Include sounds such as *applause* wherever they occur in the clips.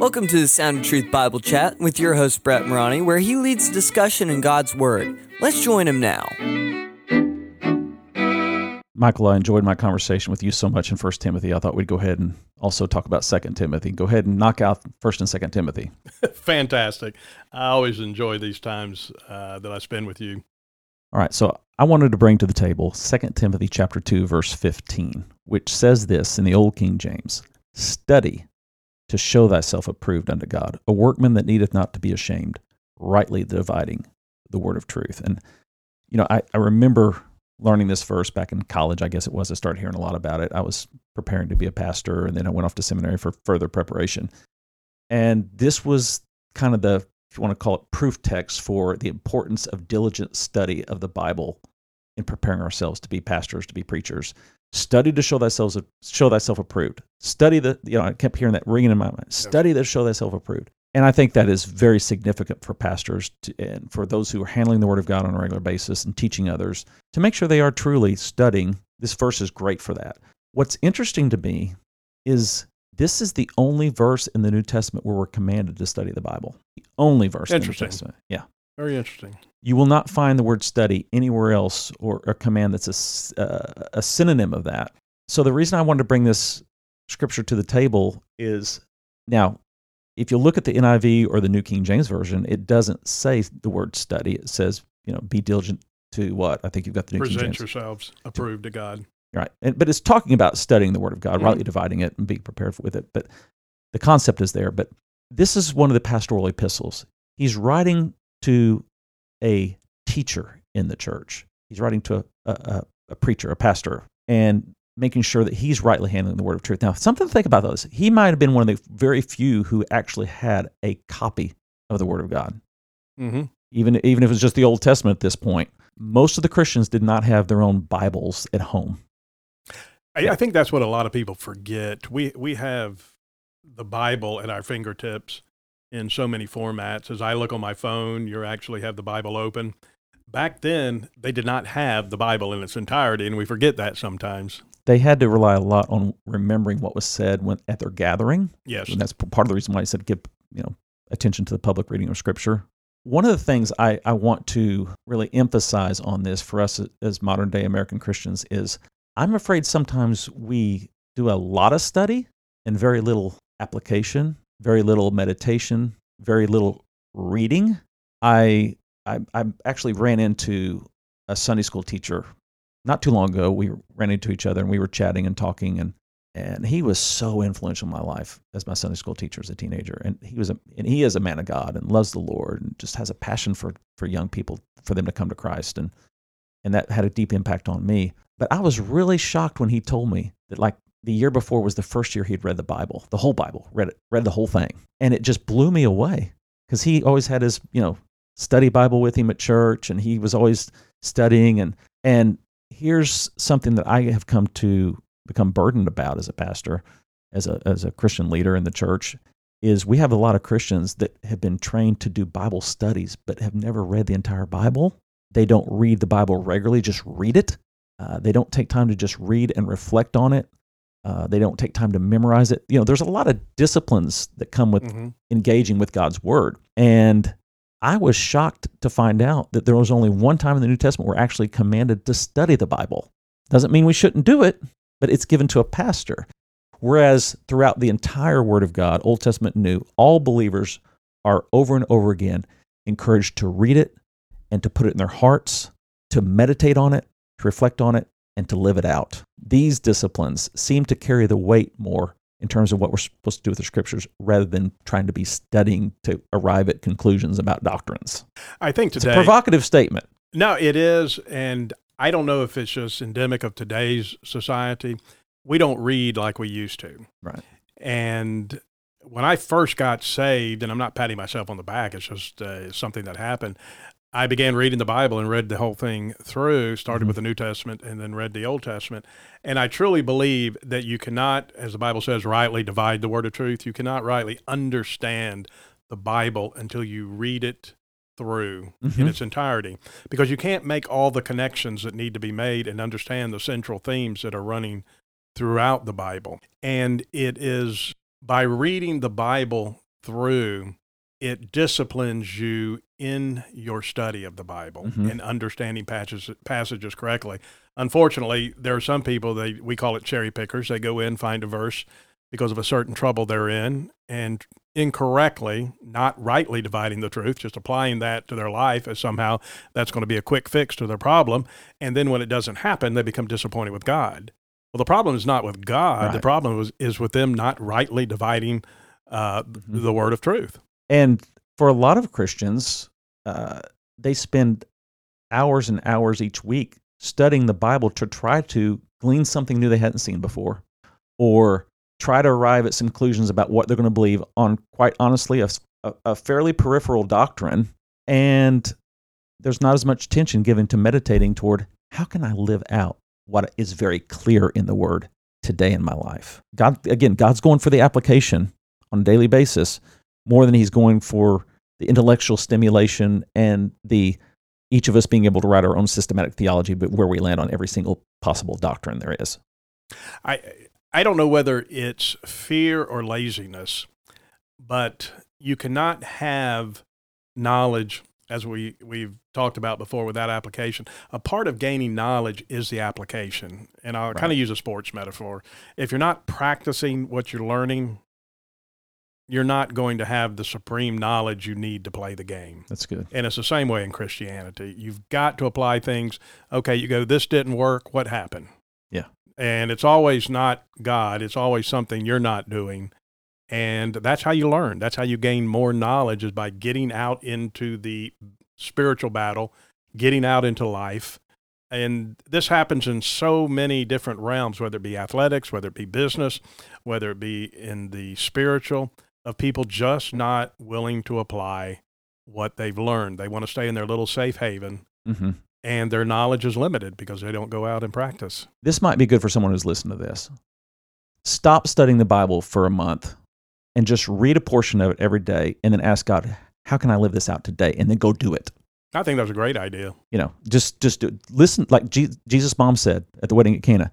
Welcome to the Sound of Truth Bible Chat with your host, Brett Morani, where he leads discussion in God's Word. Let's join him now. Michael, I enjoyed my conversation with you so much in First Timothy. I thought we'd go ahead and also talk about Second Timothy. Go ahead and knock out First and Second Timothy. *laughs* Fantastic. I always enjoy these times uh, that I spend with you. All right, so I wanted to bring to the table Second Timothy chapter 2 verse 15, which says this in the Old King James: Study to show thyself approved unto God, a workman that needeth not to be ashamed, rightly dividing the word of truth. And, you know, I, I remember learning this verse back in college, I guess it was. I started hearing a lot about it. I was preparing to be a pastor, and then I went off to seminary for further preparation. And this was kind of the, if you want to call it, proof text for the importance of diligent study of the Bible in preparing ourselves to be pastors, to be preachers. Study to show thyself show thyself approved. Study the you know I kept hearing that ringing in my mind. Study to show thyself approved. And I think that is very significant for pastors to, and for those who are handling the Word of God on a regular basis and teaching others to make sure they are truly studying. This verse is great for that. What's interesting to me is this is the only verse in the New Testament where we're commanded to study the Bible. The only verse in the New Testament. Yeah. Very interesting. You will not find the word study anywhere else or a command that's a, uh, a synonym of that. So the reason I wanted to bring this scripture to the table is now, if you look at the NIV or the New King James Version, it doesn't say the word study. It says, you know, be diligent to what? I think you've got the New Present King James. yourselves approved to God. Right. And, but it's talking about studying the Word of God, Mhm. rightly dividing it and being prepared with it. But the concept is there. But this is one of the pastoral epistles. He's writing to a teacher in the church. He's writing to a, a, a- preacher, a pastor, and making sure that he's rightly handling the word of truth. Now, something to think about those. He might have been one of the very few who actually had a copy of the word of God hmm even even if it was just the Old Testament at this point. Most of the Christians did not have their own Bibles at home. I, I think that's what a lot of people forget. We we have the Bible at our fingertips in so many formats. As I look on my phone, you actually have the Bible open. Back then, they did not have the Bible in its entirety, and we forget that sometimes. They had to rely a lot on remembering what was said when at their gathering, Yes. and that's part of the reason why I said give you know attention to the public reading of Scripture. One of the things I, I want to really emphasize on this for us as modern day American Christians is I'm afraid sometimes we do a lot of study and very little application, very little meditation, very little reading. I I, I actually ran into a Sunday school teacher not too long ago. We ran into each other and we were chatting and talking, and and he was so influential in my life as my Sunday school teacher as a teenager. And he was a and he is a man of God and loves the Lord and just has a passion for for young people for them to come to Christ and and that had a deep impact on me. But I was really shocked when he told me that like the year before was the first year he'd read the Bible, the whole Bible, read it, read the whole thing, and it just blew me away because he always had his you know study Bible with him at church, and he was always studying and and here's something that I have come to become burdened about as a pastor, as a as a Christian leader in the church, is we have a lot of Christians that have been trained to do Bible studies but have never read the entire Bible. They don't read the Bible regularly, just read it. Uh, they don't take time to just read and reflect on it. Uh, they don't take time to memorize it. You know, there's a lot of disciplines that come with hmm engaging with God's word. And I was shocked to find out that there was only one time in the New Testament we're actually commanded to study the Bible. Doesn't mean we shouldn't do it, but it's given to a pastor. Whereas throughout the entire Word of God, Old Testament and New, all believers are over and over again encouraged to read it and to put it in their hearts, to meditate on it, to reflect on it, and to live it out. These disciplines seem to carry the weight more in terms of what we're supposed to do with the scriptures rather than trying to be studying to arrive at conclusions about doctrines. I think today. It's a provocative statement. No, it is, and I don't know if it's just endemic of today's society. We don't read like we used to. Right. And when I first got saved, and I'm not patting myself on the back, it's just uh, something that happened. I began reading the Bible and read the whole thing through, started Mhm. with the New Testament and then read the Old Testament. And I truly believe that you cannot, as the Bible says, rightly divide the word of truth. You cannot rightly understand the Bible until you read it through in Mhm. its entirety because you can't make all the connections that need to be made and understand the central themes that are running throughout the Bible. And it is by reading the Bible through, it disciplines you in your study of the Bible Mhm. and understanding passages, passages correctly. Unfortunately, there are some people they we call it cherry pickers. They go in, find a verse because of a certain trouble they're in, and incorrectly, not rightly dividing the truth, just applying that to their life as somehow that's going to be a quick fix to their problem. And then when it doesn't happen, they become disappointed with God. Well, the problem is not with God. The problem was, is with them not rightly dividing uh, Mhm. the word of truth. And for a lot of Christians, uh, they spend hours and hours each week studying the Bible to try to glean something new they hadn't seen before, or try to arrive at some conclusions about what they're going to believe on, quite honestly, a fairly peripheral doctrine. And there's not as much attention given to meditating toward how can I live out what is very clear in the Word today in my life. God, again, God's going for the application on a daily basis more than he's going for the intellectual stimulation and the each of us being able to write our own systematic theology, but where we land on every single possible doctrine there is. I I don't know whether it's fear or laziness, but you cannot have knowledge as we we've talked about before with that application. A part of gaining knowledge is the application. And I'll kind of use a sports metaphor. If you're not practicing what you're learning, you're not going to have the supreme knowledge you need to play the game. That's good. And it's the same way in Christianity. You've got to apply things. Okay, you go, this didn't work. What happened? Yeah. And it's always not God, it's always something you're not doing. And that's how you learn. That's how you gain more knowledge is by getting out into the spiritual battle, getting out into life. And this happens in so many different realms, whether it be athletics, whether it be business, whether it be in the spiritual, of people just not willing to apply what they've learned. They want to stay in their little safe haven, hmm and their knowledge is limited because they don't go out and practice. This might be good for someone who's listened to this. Stop studying the Bible for a month and just read a portion of it every day and then ask God, how can I live this out today? And then go do it. I think that's a great idea. You know, just just do listen like Je- Jesus' mom said at the wedding at Cana.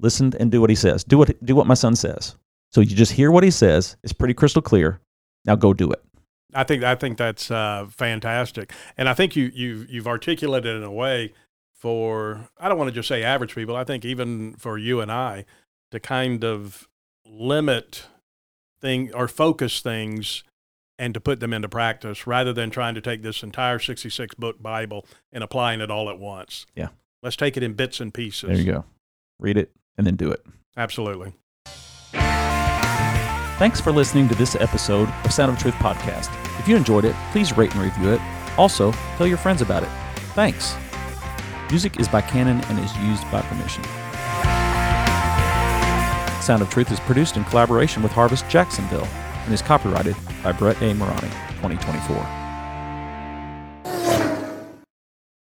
Listen and do what he says. Do what do what my son says. So you just hear what he says. It's pretty crystal clear. Now go do it. I think I think that's uh, fantastic, and I think you you you've articulated it in a way for I don't want to just say average people. I think even for you and I to kind of limit thing or focus things and to put them into practice rather than trying to take this entire 66 book Bible and applying it all at once. Yeah. Let's take it in bits and pieces. There you go. Read it and then do it. Absolutely. Thanks for listening to this episode of Sound of Truth podcast. If you enjoyed it, please rate and review it. Also, tell your friends about it. Thanks. Music is by Canon and is used by permission. Sound of Truth is produced in collaboration with Harvest Jacksonville and is copyrighted by Brett A. Morani, 2024.